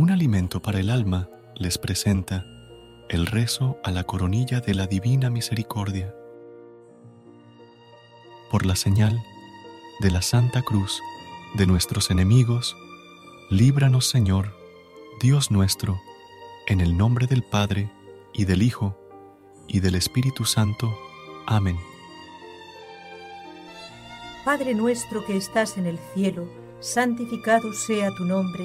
Un alimento para el alma les presenta el rezo a la coronilla de la Divina Misericordia. Por la señal de la Santa Cruz de nuestros enemigos, líbranos Señor, Dios nuestro, en el nombre del Padre, y del Hijo, y del Espíritu Santo. Amén. Padre nuestro que estás en el cielo, santificado sea tu nombre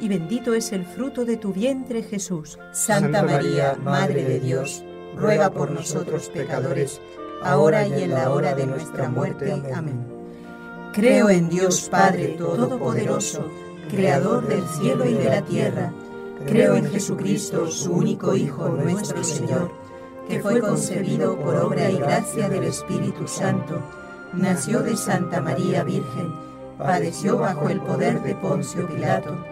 y bendito es el fruto de tu vientre Jesús. Santa María, Madre de Dios, ruega por nosotros pecadores, ahora y en la hora de nuestra muerte. Amén. Creo en Dios Padre Todopoderoso, Creador del cielo y de la tierra. Creo en Jesucristo, su único Hijo, nuestro Señor, que fue concebido por obra y gracia del Espíritu Santo, nació de Santa María Virgen, padeció bajo el poder de Poncio Pilato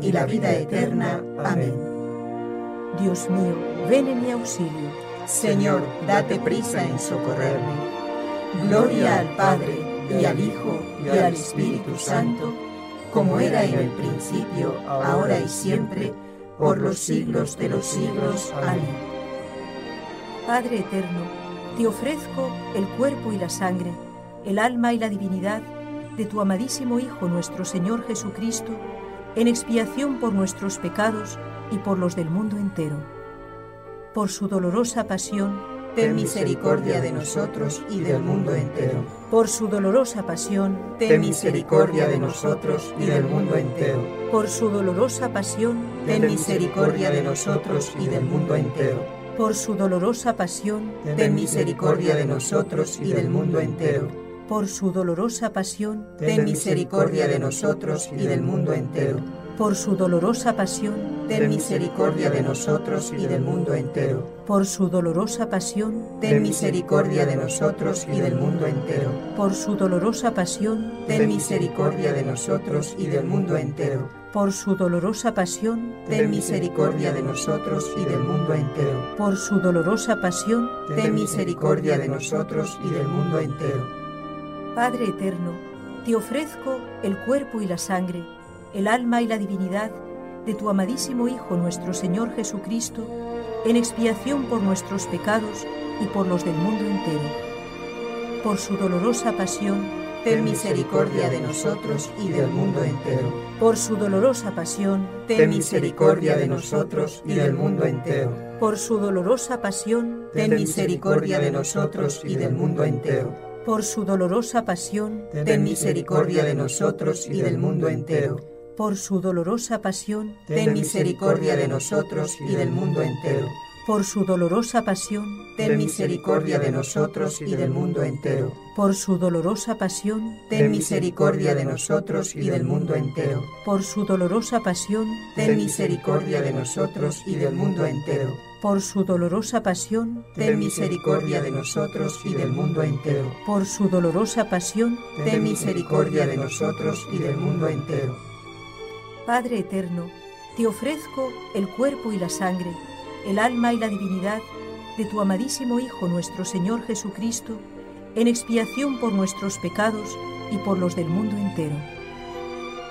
y la vida eterna. Amén. Dios mío, ven en mi auxilio. Señor, date prisa en socorrerme. Gloria al Padre, y al Hijo, y al Espíritu Santo, como era en el principio, ahora y siempre, por los siglos de los siglos. Amén. Padre eterno, te ofrezco el cuerpo y la sangre, el alma y la divinidad de tu amadísimo Hijo nuestro Señor Jesucristo, en expiación por nuestros pecados y por los del mundo entero. Por su dolorosa pasión, ten misericordia de nosotros y del mundo entero. Por su dolorosa pasión, ten misericordia de nosotros y del mundo entero. Por su dolorosa pasión, ten misericordia de nosotros y del mundo entero. Por su dolorosa pasión, ten misericordia de nosotros y del mundo entero por su dolorosa pasión, ten misericordia de nosotros y del mundo entero. Por su dolorosa pasión, ten misericordia de nosotros y del mundo entero. Por su dolorosa pasión, ten misericordia de nosotros y del mundo entero. Por su dolorosa pasión, ten misericordia de nosotros y del mundo entero. Por su dolorosa pasión, ten misericordia de nosotros y del mundo entero. Por su dolorosa pasión, ten misericordia de nosotros y del mundo entero Padre eterno, te ofrezco el cuerpo y la sangre, el alma y la divinidad de tu amadísimo Hijo nuestro Señor Jesucristo, en expiación por nuestros pecados y por los del mundo entero. Por su dolorosa pasión, ten misericordia de nosotros y del mundo entero. Por su dolorosa pasión, ten misericordia de nosotros y del mundo entero. Por su dolorosa pasión, ten misericordia de nosotros y del mundo entero por su dolorosa pasión, ten misericordia de nosotros y del mundo entero. Por su dolorosa pasión, ten misericordia de nosotros y del mundo entero. Por su dolorosa pasión, ten misericordia de nosotros y del mundo entero. Por su dolorosa pasión, ten misericordia de nosotros y del mundo entero. Por su dolorosa pasión, ten misericordia de nosotros y del mundo entero por su dolorosa pasión, ten misericordia de nosotros y del mundo entero. Por su dolorosa pasión, ten misericordia de nosotros y del mundo entero. Padre eterno, te ofrezco el cuerpo y la sangre, el alma y la divinidad de tu amadísimo Hijo nuestro Señor Jesucristo, en expiación por nuestros pecados y por los del mundo entero.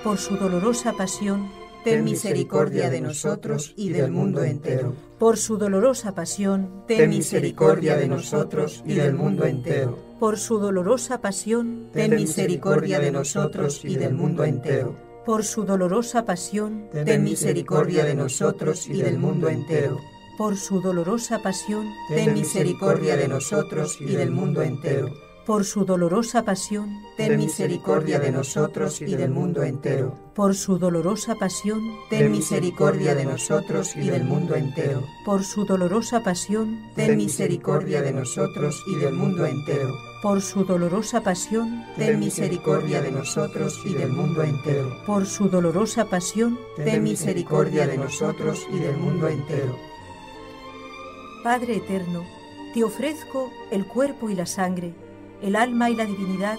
Por su dolorosa pasión, ten misericordia de nosotros y del mundo entero. Por su dolorosa pasión, ten misericordia de nosotros y del mundo entero. Por su dolorosa pasión, ten misericordia de nosotros y del mundo entero. Por su dolorosa pasión, ten misericordia de nosotros y del mundo entero. Por su dolorosa pasión, ten misericordia de nosotros y del mundo entero. Por su dolorosa pasión, ten misericordia de nosotros y del mundo entero. Por su dolorosa pasión, ten misericordia de nosotros y del mundo entero. Por su dolorosa pasión, ten misericordia de nosotros y del mundo entero. Por su dolorosa pasión, ten misericordia de nosotros y del mundo entero. Por su dolorosa pasión, ten misericordia de nosotros y del mundo entero. Padre eterno, te ofrezco el cuerpo y la sangre el alma y la divinidad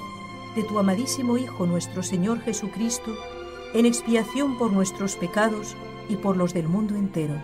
de tu amadísimo Hijo nuestro Señor Jesucristo, en expiación por nuestros pecados y por los del mundo entero.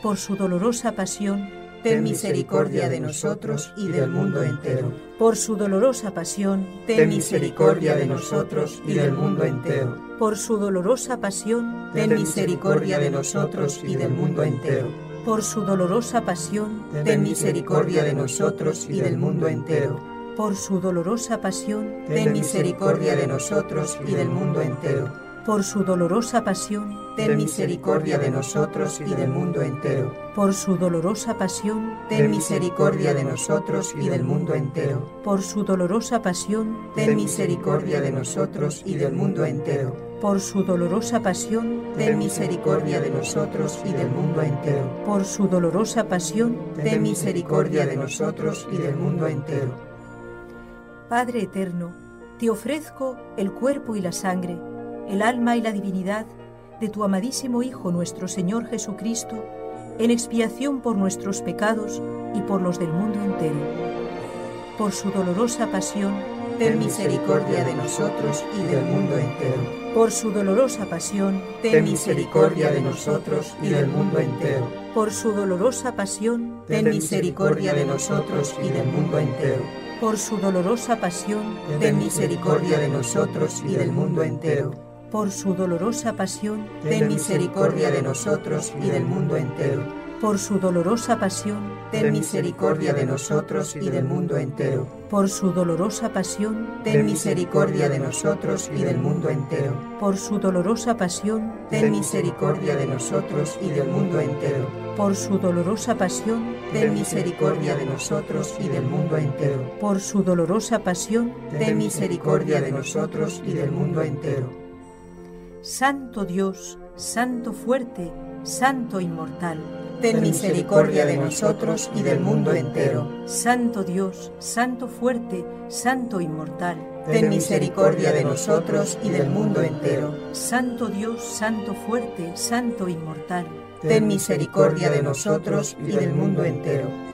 Por su dolorosa pasión, ten misericordia de nosotros y del mundo entero. Por su dolorosa pasión, ten misericordia de nosotros y del mundo entero. Por su dolorosa pasión, ten misericordia de nosotros y del mundo entero. Por su dolorosa pasión, ten misericordia de nosotros y del mundo entero por su dolorosa pasión, ten misericordia de nosotros y del mundo entero. Por su dolorosa pasión, ten misericordia de nosotros y del mundo entero. Por su dolorosa pasión, ten misericordia de nosotros y del mundo entero. Por su dolorosa pasión, ten misericordia de nosotros y del mundo entero. Por su dolorosa pasión, ten misericordia de nosotros y del mundo entero. Por su dolorosa pasión, ten misericordia de nosotros y del mundo entero Padre eterno, te ofrezco el cuerpo y la sangre, el alma y la divinidad de tu amadísimo Hijo nuestro Señor Jesucristo, en expiación por nuestros pecados y por los del mundo entero. Por su dolorosa pasión, ten misericordia de nosotros y del mundo entero. Por su dolorosa pasión, ten misericordia de nosotros y del mundo entero. Por su dolorosa pasión, ten misericordia de nosotros y del mundo entero por su dolorosa pasión, ten misericordia de nosotros y del mundo entero. Por su dolorosa pasión, ten misericordia de nosotros y del mundo entero. Por su dolorosa pasión, ten misericordia de nosotros y del mundo entero. Por su dolorosa pasión, ten misericordia de nosotros y del mundo entero. Por su dolorosa pasión, ten misericordia de nosotros y del mundo entero. Por su dolorosa pasión, ten misericordia de nosotros y del mundo entero. Por su dolorosa pasión, ten misericordia de nosotros y del mundo entero. Santo Dios, Santo fuerte, Santo inmortal, ten misericordia de nosotros y del mundo entero. Santo Dios, Santo fuerte, Santo inmortal, ten misericordia de nosotros y del mundo entero. Santo Dios, Santo fuerte, Santo inmortal, ten misericordia de nosotros y del mundo entero.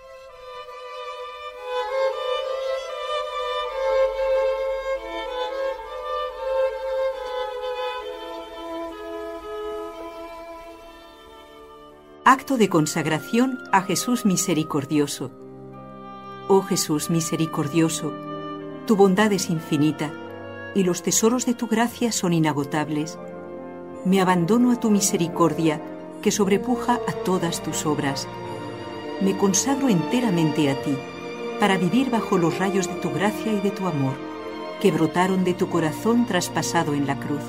Acto de consagración a Jesús misericordioso. Oh Jesús misericordioso, tu bondad es infinita y los tesoros de tu gracia son inagotables. Me abandono a tu misericordia que sobrepuja a todas tus obras. Me consagro enteramente a ti, para vivir bajo los rayos de tu gracia y de tu amor, que brotaron de tu corazón traspasado en la cruz.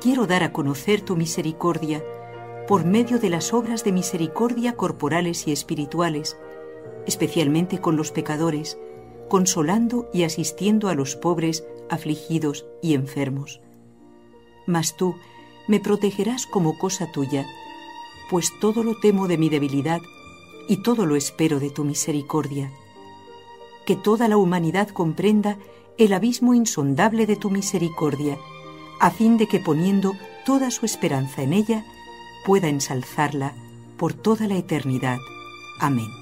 Quiero dar a conocer tu misericordia por medio de las obras de misericordia corporales y espirituales, especialmente con los pecadores, consolando y asistiendo a los pobres, afligidos y enfermos. Mas tú me protegerás como cosa tuya, pues todo lo temo de mi debilidad y todo lo espero de tu misericordia. Que toda la humanidad comprenda el abismo insondable de tu misericordia, a fin de que poniendo toda su esperanza en ella, pueda ensalzarla por toda la eternidad. Amén.